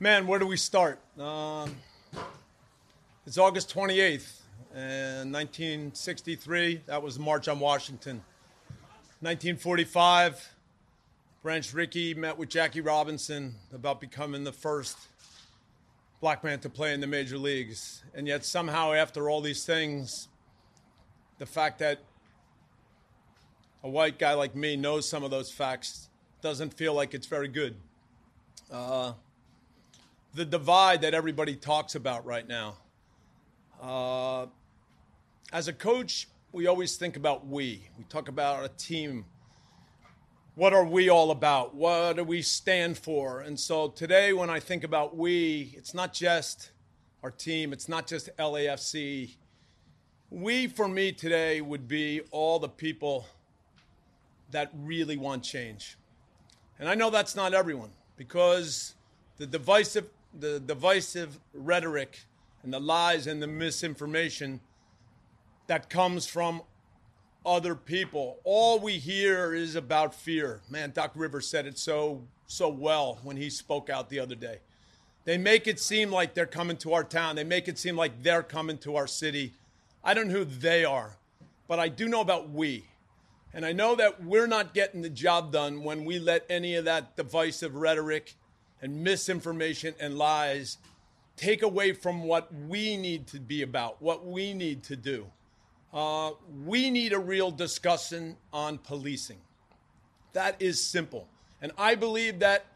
Man, where do we start? Um, it's August 28th, and 1963. That was the March on Washington. 1945, Branch Rickey met with Jackie Robinson about becoming the first black man to play in the major leagues. And yet, somehow, after all these things, the fact that a white guy like me knows some of those facts doesn't feel like it's very good. Uh, the divide that everybody talks about right now. Uh, as a coach, we always think about we. We talk about a team. What are we all about? What do we stand for? And so today, when I think about we, it's not just our team, it's not just LAFC. We, for me today, would be all the people that really want change. And I know that's not everyone because the divisive, the divisive rhetoric and the lies and the misinformation that comes from other people. All we hear is about fear. Man, Doc Rivers said it so so well when he spoke out the other day. They make it seem like they're coming to our town. They make it seem like they're coming to our city. I don't know who they are, but I do know about we. And I know that we're not getting the job done when we let any of that divisive rhetoric and misinformation and lies take away from what we need to be about, what we need to do. Uh, we need a real discussion on policing. That is simple. And I believe that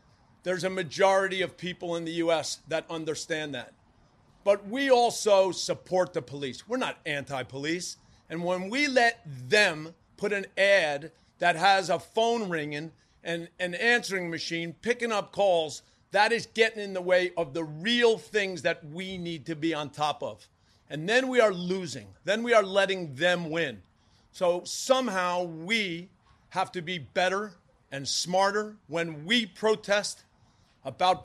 there's a majority of people in the U.S. that understand that. But we also support the police. We're not anti police. And when we let them put an ad that has a phone ringing and an answering machine picking up calls, that is getting in the way of the real things that we need to be on top of. And then we are losing. Then we are letting them win. So somehow we have to be better and smarter when we protest about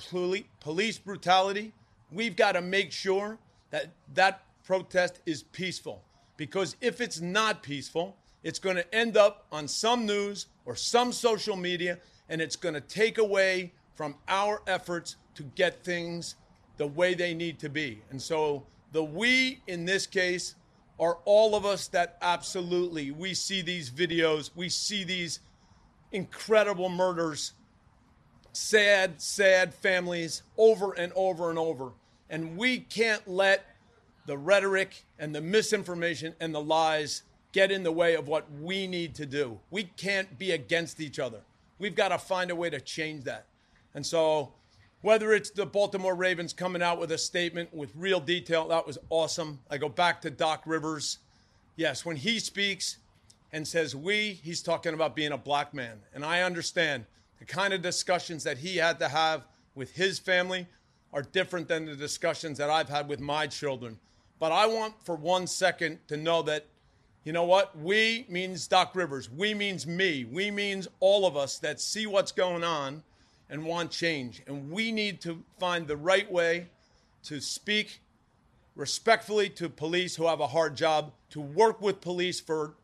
police brutality. We've got to make sure that that protest is peaceful. Because if it's not peaceful, it's going to end up on some news or some social media, and it's going to take away from our efforts to get things the way they need to be. And so the we in this case are all of us that absolutely we see these videos, we see these incredible murders, sad, sad families over and over and over. And we can't let the rhetoric and the misinformation and the lies get in the way of what we need to do. We can't be against each other. We've got to find a way to change that. And so, whether it's the Baltimore Ravens coming out with a statement with real detail, that was awesome. I go back to Doc Rivers. Yes, when he speaks and says we, he's talking about being a black man. And I understand the kind of discussions that he had to have with his family are different than the discussions that I've had with my children. But I want for one second to know that you know what? We means Doc Rivers. We means me. We means all of us that see what's going on and want change. And we need to find the right way to speak respectfully to police who have a hard job, to work with police for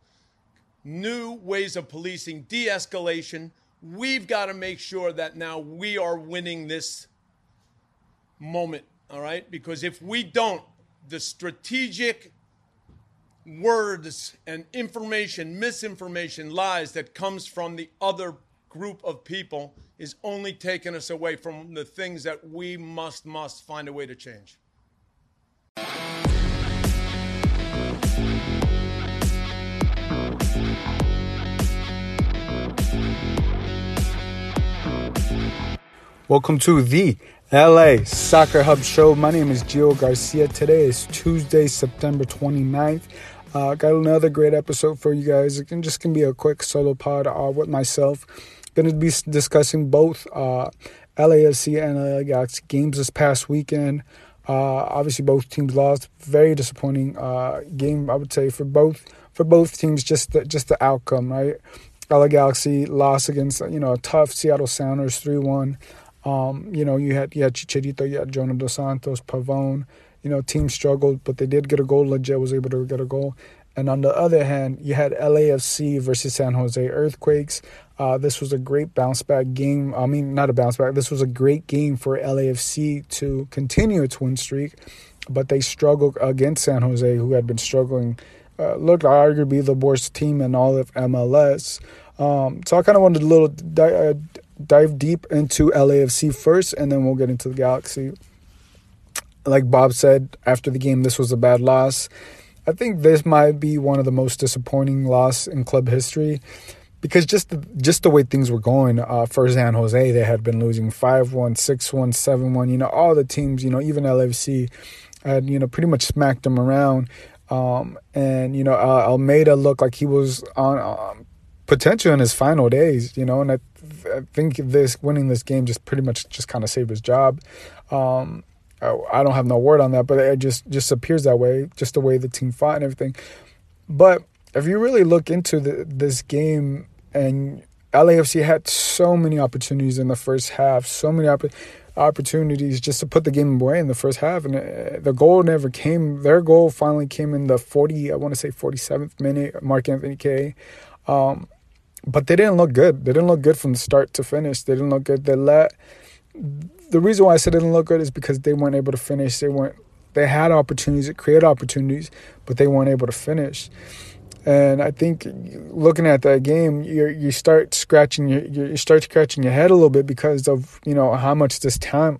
new ways of policing, de escalation. We've got to make sure that now we are winning this moment, all right? Because if we don't, the strategic words and information, misinformation, lies that comes from the other group of people is only taking us away from the things that we must must find a way to change. Welcome to the LA Soccer Hub Show. My name is Gio Garcia. Today is Tuesday, September 29th. Uh, got another great episode for you guys. It's just gonna be a quick solo pod uh, with myself. Gonna be discussing both uh, LAFC and LA Galaxy games this past weekend. Uh, obviously, both teams lost. Very disappointing uh, game, I would say, for both for both teams. Just the, just the outcome, right? LA Galaxy lost against you know a tough Seattle Sounders three one. Um, you know you had you had Chicharito, you had Jonah Dos Santos, Pavón you know, team struggled, but they did get a goal. Lletget was able to get a goal. And on the other hand, you had LAFC versus San Jose Earthquakes. Uh, this was a great bounce back game. I mean, not a bounce back. This was a great game for LAFC to continue its win streak, but they struggled against San Jose, who had been struggling. Uh, looked arguably the worst team in all of MLS. Um, so I kind of wanted to little di- uh, dive deep into LAFC first, and then we'll get into the Galaxy. Like Bob said after the game, this was a bad loss. I think this might be one of the most disappointing loss in club history because just the, just the way things were going uh, for San Jose, they had been losing 5-1, 6-1, 7-1, you know, all the teams, you know, even LFC had, you know, pretty much smacked them around. Um, and, you know, uh, Almeyda looked like he was on um, potential in his final days, you know, and I, I think this winning this game just pretty much just kind of saved his job. Um, I don't have no word on that, but it just just appears that way, just the way the team fought and everything. But if you really look into the, this game, and LAFC had so many opportunities in the first half, so many opp- opportunities just to put the game away in the first half, and uh, the goal never came. Their goal finally came in the forty, I want to say forty seventh minute. Mark Anthony Kaye. Um, but they didn't look good. They didn't look good from start to finish. They didn't look good. They let the reason why I said it didn't look good is because they weren't able to finish. They weren't. They had opportunities, it created opportunities, but they weren't able to finish. And I think looking at that game, you you start scratching your you start scratching your head a little bit because of you know how much this time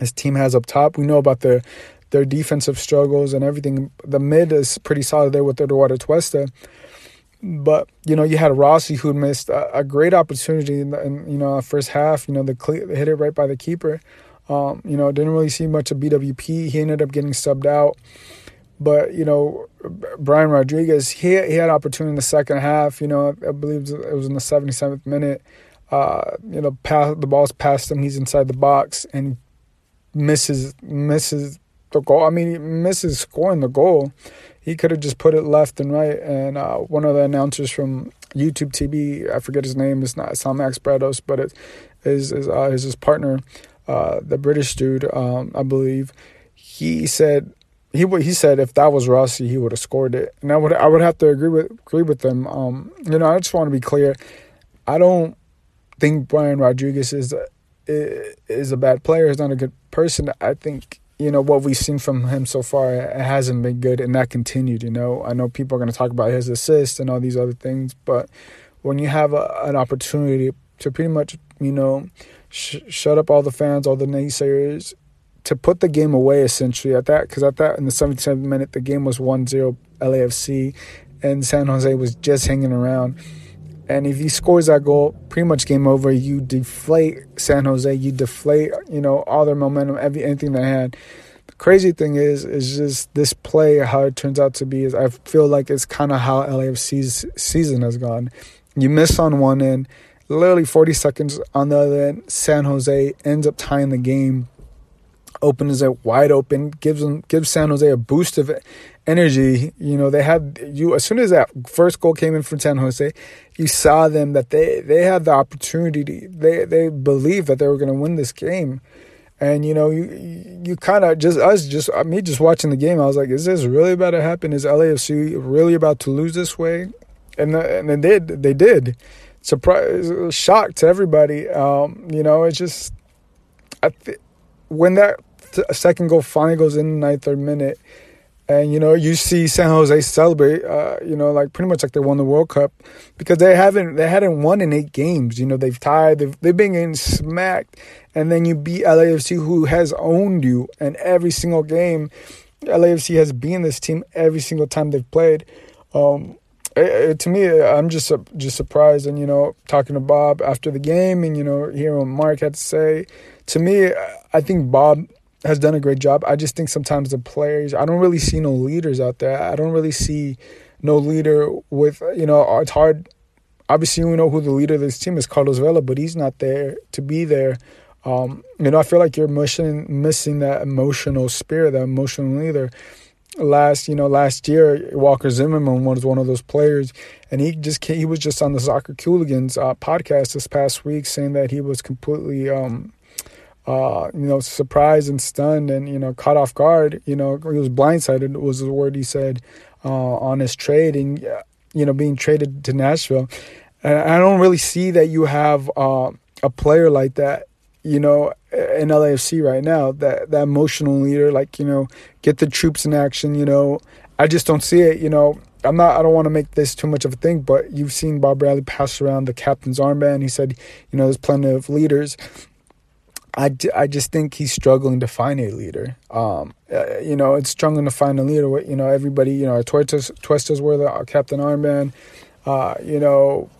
this team has up top. We know about their their defensive struggles and everything. The mid is pretty solid there with Eduard Atuesta. But you know, you had Rossi who missed a, a great opportunity in, the, in, you know first half. You know, the hit it right by the keeper. Um, you know, didn't really see much of BWP. He ended up getting subbed out. But you know, Brian Rodriguez, he he had opportunity in the second half. You know, I believe it was in the 77th minute. Uh, you know, pass, the ball's past him. He's inside the box and misses misses the goal. I mean, he misses scoring the goal he could have just put it left and right. And uh, one of the announcers from YouTube TV, I forget his name, it's not Sam Max Bretos, but it is is, uh, is his partner, uh, the British dude, um, I believe. He said he he said if that was Rossi, he would have scored it, and I would I would have to agree with agree with them. Um, you know, I just want to be clear. I don't think Brian Rodriguez is a, is a bad player. He's not a good person. I think you know what we've seen from him so far it hasn't been good and that continued you know i know people are going to talk about his assist and all these other things but when you have a, an opportunity to pretty much you know sh- shut up all the fans all the naysayers to put the game away essentially at that because at that in the 77th minute the game was 1-0 lafc and san jose was just hanging around and if he scores that goal, pretty much game over. You deflate San Jose. You deflate, you know, all their momentum, every anything they had. The crazy thing is, is just this play. How it turns out to be is I feel like it's kind of how LAFC's season has gone. You miss on one end, literally 40 seconds on the other end. San Jose ends up tying the game opens it wide open, gives them gives San Jose a boost of energy. You know, they had you as soon as that first goal came in for San Jose, you saw them that they they had the opportunity. To, they they believed that they were going to win this game. And you know, you you kind of just us just me just watching the game. I was like, is this really about to happen? Is LAFC really about to lose this way? And and they did. They did. Surprise, shock to everybody. Um, you know, it's just I th- when that second goal finally goes in the ninth or minute, and you know you see San Jose celebrate, uh, you know, like pretty much like they won the World Cup because they haven't they hadn't won in eight games. You know they've tied, they've they've been getting smacked, and then you beat LAFC who has owned you, and every single game, LAFC has been this team every single time they've played. Um, it, it, to me, I'm just just surprised, and you know, talking to Bob after the game, and you know, hearing what Mark had to say. To me, I think Bob has done a great job. I just think sometimes the players, I don't really see no leaders out there. I don't really see no leader with, you know, it's hard. Obviously, we know who the leader of this team is, Carlos Vela, but he's not there to be there. Um, you know, I feel like you're missing missing that emotional spirit, that emotional leader. Last, you know, last year Walker Zimmerman was one of those players, and he just he was just on the Soccer Cooligans uh, podcast this past week saying that he was completely um, uh, you know, surprised and stunned and, you know, caught off guard. You know, he was blindsided was the word he said uh, on his trade and, you know, being traded to Nashville. And I don't really see that you have uh, a player like that, you know, in LAFC right now. That that emotional leader, like you know, get the troops in action. You know, I just don't see it. You know, I'm not. I don't want to make this too much of a thing, but you've seen Bob Bradley pass around the captain's armband. He said, you know, there's plenty of leaders. I, I just think he's struggling to find a leader. Um, uh, you know, it's struggling to find a leader. You know, everybody, you know, Tuestas, Tuestas were the uh, captain armband. Uh, you know,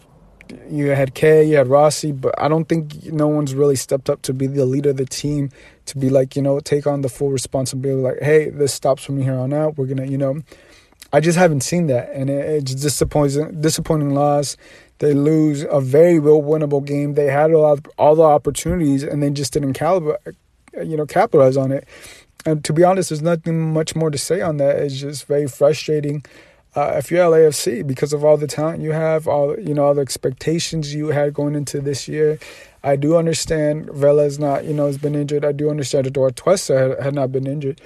you had Kaye, you had Rossi, but I don't think no one's really stepped up to be the leader of the team, to be like, you know, take on the full responsibility. Like, hey, this stops from here on out. We're gonna, you know, I just haven't seen that, and it, it's disappointing. Disappointing loss. They lose a very well winnable game. They had a lot of, all the opportunities, and they just didn't caliber, you know, capitalize on it. And to be honest, there's nothing much more to say on that. It's just very frustrating. Uh, if you're LAFC, because of all the talent you have, all you know, all the expectations you had going into this year, I do understand Vela's not, you know, has been injured. I do understand Eduard Atuesta had, had not been injured,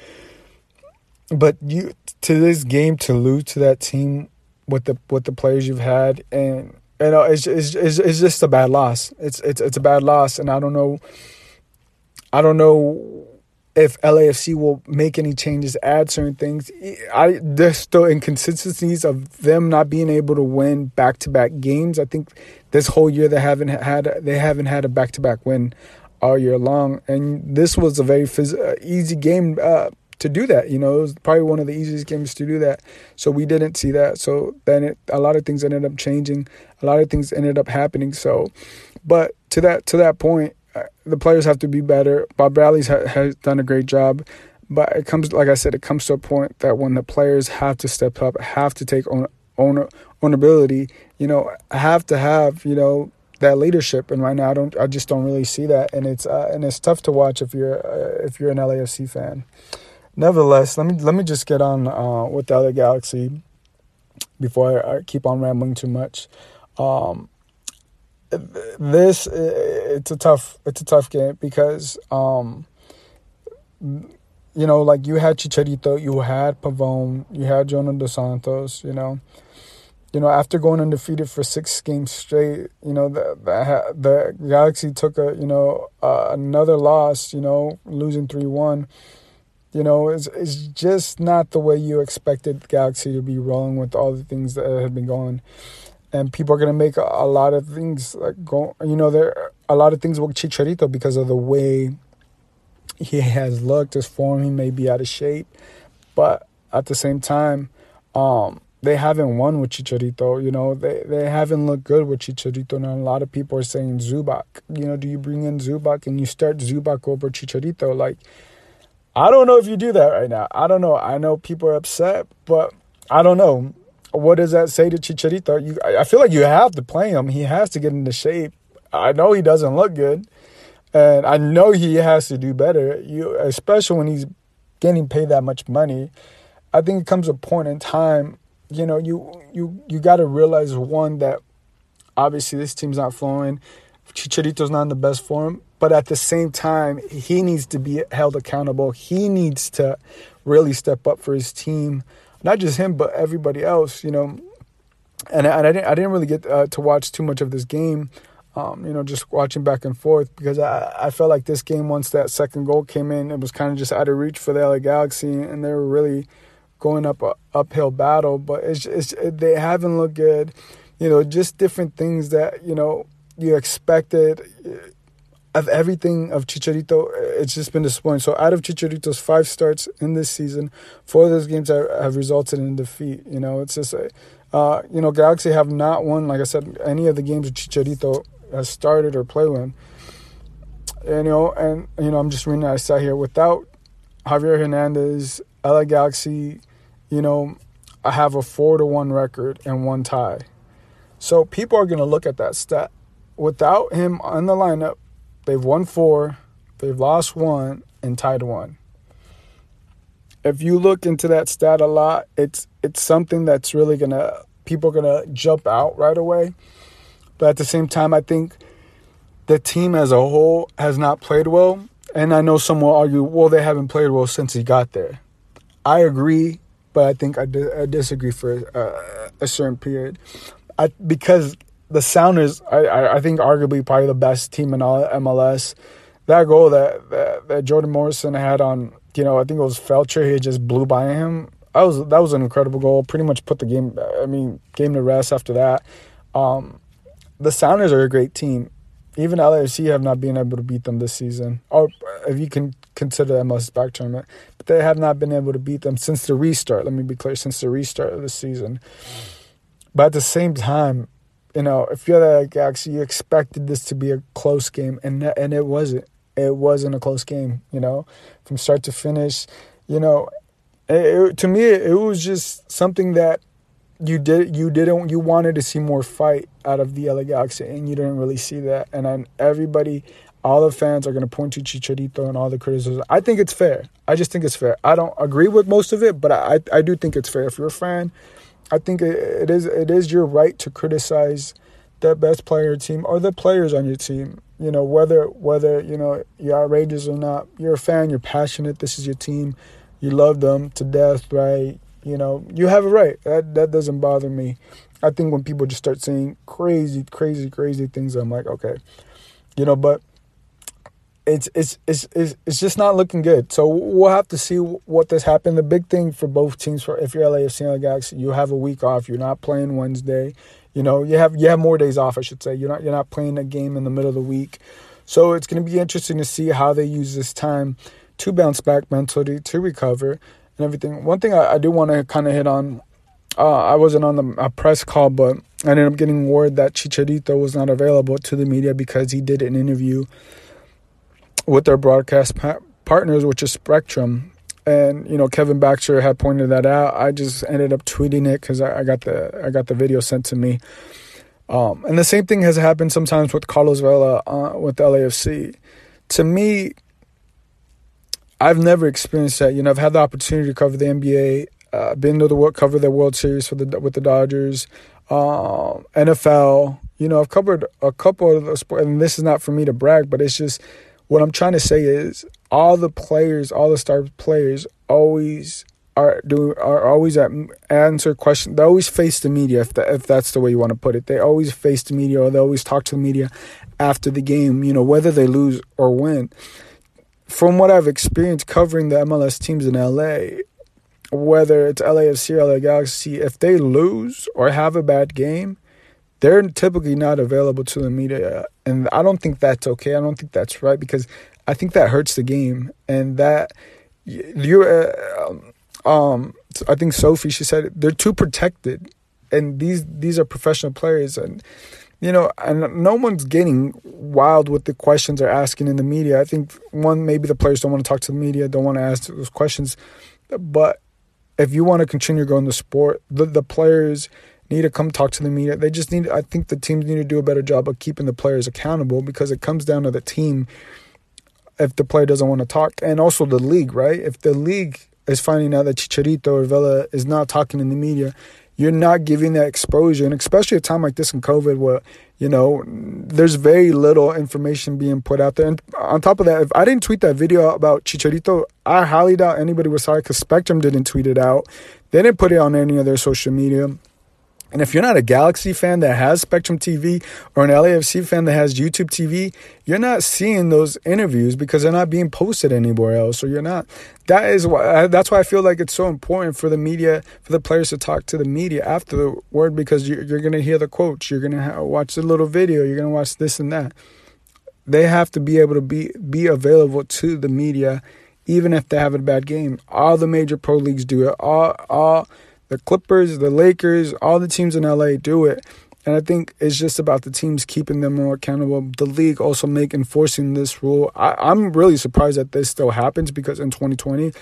but you to this game to lose to that team with the with the players you've had and you know it's it's it's, it's just a bad loss. It's it's it's a bad loss, and I don't know. I don't know if LAFC will make any changes, add certain things. I there's still inconsistencies of them not being able to win back to back games. I think this whole year they haven't had they haven't had a back to back win all year long, and this was a very phys- uh, easy game. Uh, to do that. You know, it was probably one of the easiest games to do that. So we didn't see that. So then it, a lot of things ended up changing. A lot of things ended up happening. So, but to that to that point, uh, the players have to be better. Bob Bradley's ha- has done a great job. But it comes, like I said, it comes to a point that when the players have to step up, have to take on own ownability, you know, have to have, you know, that leadership. And right now, I don't, I just don't really see that, and it's uh, and it's tough to watch if you're uh, if you're an LAFC fan nevertheless, let me let me just get on uh, with the other Galaxy before I, I keep on rambling too much. Um, this it's a tough it's a tough game because um, you know like you had Chicharito, you had Pavón, you had Jonah Dos Santos, you know. You know, after going undefeated for six games straight, you know the the, the Galaxy took a you know uh, another loss. You know, losing three one you know, it's, it's just not the way you expected Galaxy to be rolling with all the things that have been going. And people are going to make a, a, lot of things like go, you know, there a lot of things with Chicharito because of the way he has looked, his form, he may be out of shape. But at the same time, um, they haven't won with Chicharito. You know, they, they haven't looked good with Chicharito. And a lot of people are saying Zubak. You know, do you bring in Zubak and you start Zubak over Chicharito? Like, I don't know if you do that right now. I don't know. I know people are upset, but I don't know. What does that say to Chicharito? You, I feel like you have to play him. He has to get into shape. I know he doesn't look good, and I know he has to do better. You, especially when he's getting paid that much money. I think it comes a point in time. You know, you you you got to realize one that obviously this team's not flowing. Chicharito's not in the best form, but at the same time, he needs to be held accountable. He needs to really step up for his team, not just him, but everybody else. You know, and I, and I didn't I didn't really get uh, to watch too much of this game. Um, you know, just watching back and forth because I, I felt like this game once that second goal came in, it was kind of just out of reach for the LA Galaxy, and they were really going up a uphill battle. But it's, it's they haven't looked good. You know, just different things that you know you expected of everything of Chicharito, it's just been disappointing. So out of Chicharito's five starts in this season, four of those games have, have resulted in defeat. You know, it's just, uh, you know, Galaxy have not won, like I said, any of the games Chicharito has started or played in. You know, and, you know, I'm just reading I sat here. Without Javier Hernandez, LA Galaxy, you know, I have a four to one record and one tie. So people are going to look at that stat. Without him on the lineup, They've won four, they've lost one, and tied one. If you look into that stat a lot, it's it's something that's really gonna people are gonna jump out right away. But at the same time, I think the team as a whole has not played well. And I know some will argue, well, they haven't played well since he got there. I agree, but I think I, di- I disagree for a, a certain period. I, because the Sounders, I, I, think arguably probably the best team in all MLS. That goal that, that that Jordan Morrison had on, you know, I think it was Feltscher. He just blew by him. That was that was an incredible goal. Pretty much put the game. I mean, game to rest after that. Um, the Sounders are a great team. Even LAFC have not been able to beat them this season, or if you can consider the MLS back tournament, but they have not been able to beat them since the restart. Let me be clear, since the restart of the season. But at the same time, you know, if you're the Galaxy, you expected this to be a close game, and and it wasn't. It wasn't a close game. You know, from start to finish. You know, it, it, to me, it was just something that you did you didn't you wanted to see more fight out of the LA Galaxy and you didn't really see that and then everybody all the fans are going to point to Chicharito and all the criticism. I think it's fair. I just think it's fair. I don't agree with most of it, but I I do think it's fair. If you're a fan, I think it, is it is your right to criticize the best player team or the players on your team. You know whether whether you know you're outrageous or not. You're a fan. You're passionate. This is your team. You love them to death, right? You know, you have a right. That that doesn't bother me. I think when people just start saying crazy, crazy, crazy things, I'm like, okay, you know, but it's it's it's it's, it's just not looking good. So we'll have to see what this happen. The big thing for both teams, for if you're LAFC and Galaxy, you have a week off. You're not playing Wednesday. You know, you have you have more days off. I should say. You're not you're not playing a game in the middle of the week. So it's going to be interesting to see how they use this time to bounce back mentally, to recover, and everything. One thing I, I do want to kind of hit on, uh, I wasn't on the press call, but I ended up getting word that Chicharito was not available to the media because he did an interview with their broadcast pa- partners, which is Spectrum. And you know, Kevin Baxter had pointed that out. I just ended up tweeting it because I, I, got the I got the video sent to me. Um, and the same thing has happened sometimes with Carlos Vela uh, with LAFC. To me, I've never experienced that. You know, I've had the opportunity to cover the NBA, uh, been to the world, cover the World Series for the with the Dodgers, uh, NFL. You know, I've covered a couple of the sports, and this is not for me to brag, but it's just what I'm trying to say is all the players, all the star players, always are do are always at answer questions. They always face the media if that, if that's the way you want to put it. They always face the media, or they always talk to the media after the game. You know, whether they lose or win from what I've experienced covering the MLS teams in LA, whether it's LAFC or LA Galaxy, if they lose or have a bad game, they're typically not available to the media. And I don't think that's okay. I don't think that's right because I think that hurts the game. And that you're, uh, um, I think Sophie, she said they're too protected. And these these are professional players, and you know, and no one's getting wild with the questions they're asking in the media. I think one, maybe the players don't want to talk to the media, don't want to ask those questions. But if you want to continue growing the sport, the, the players need to come talk to the media. They just need, I think the teams need to do a better job of keeping the players accountable because it comes down to the team if the player doesn't want to talk. And also the league, right? If the league is finding out that Chicharito or Vela is not talking in the media, you're not giving that exposure. And especially a time like this in COVID where, you know, there's very little information being put out there. And on top of that, if I didn't tweet that video about Chicharito, I highly doubt anybody was sorry because Spectrum didn't tweet it out. They didn't put it on any of their social media. And if you're not a Galaxy fan that has Spectrum TV or an LAFC fan that has YouTube TV, you're not seeing those interviews because they're not being posted anywhere else. So you're not. That is why. Uh, that's why I feel like it's so important for the media, for the players to talk to the media after the word because you're, you're going to hear the quotes, you're going to watch the little video, you're going to watch this and that. They have to be able to be be available to the media, even if they have a bad game. All the major pro leagues do it. All all the Clippers, the Lakers, all the teams in LA do it. And I think it's just about the teams keeping them more accountable. The league also make enforcing this rule. I, I'm really surprised that this still happens because in 2020,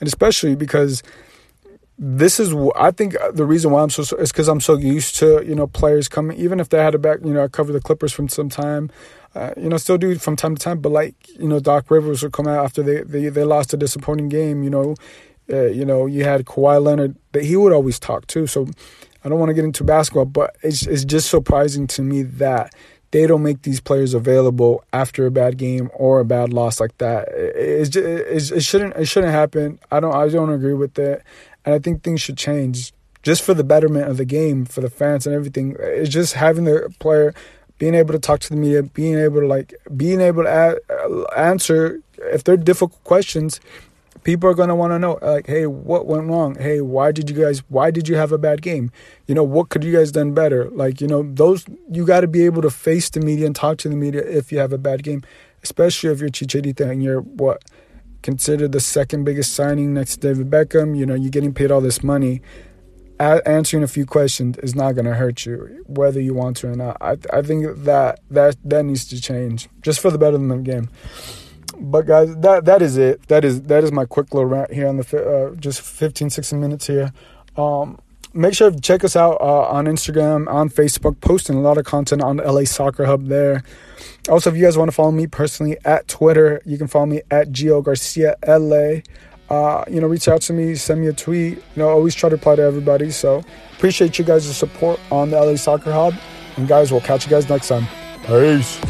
and especially because this is I think the reason why I'm so is because I'm so used to you know players coming even if they had a back you know I cover the Clippers from some time uh, you know still do from time to time but like you know Doc Rivers would come out after they they, they lost a disappointing game you know uh, you know, you had Kawhi Leonard that he would always talk to. So I don't want to get into basketball, but it's it's just surprising to me that they don't make these players available after a bad game or a bad loss like that. It's just, it shouldn't it shouldn't happen. I don't I don't agree with that, and I think things should change. just for the betterment of the game, for the fans and everything. It's just having the player being able to talk to the media, being able to like, being able to a- answer if they're difficult questions. People are gonna want to know, like, hey, what went wrong? Hey, why did you guys? Why did you have a bad game? You know, what could you guys done better? Like, you know, those you got to be able to face the media and talk to the media if you have a bad game, especially if you're Chicharito and you're what considered the second biggest signing next to David Beckham. You know, you're getting paid all this money a- answering a few questions is not going to hurt you, whether you want to or not. I I think that that that needs to change just for the betterment of the game. But guys, that that is it. That is that is my quick little rant here on the uh, just 15, 16 minutes here. Um, make sure to check us out uh, on Instagram, on Facebook, posting a lot of content on LA Soccer Hub there. Also, if you guys want to follow me personally at Twitter, you can follow me at Gio Garcia LA uh, you know, reach out to me, send me a tweet. You know, always try to reply to everybody. So appreciate you guys' support on the LA Soccer Hub. And guys, we'll catch you guys next time. Peace.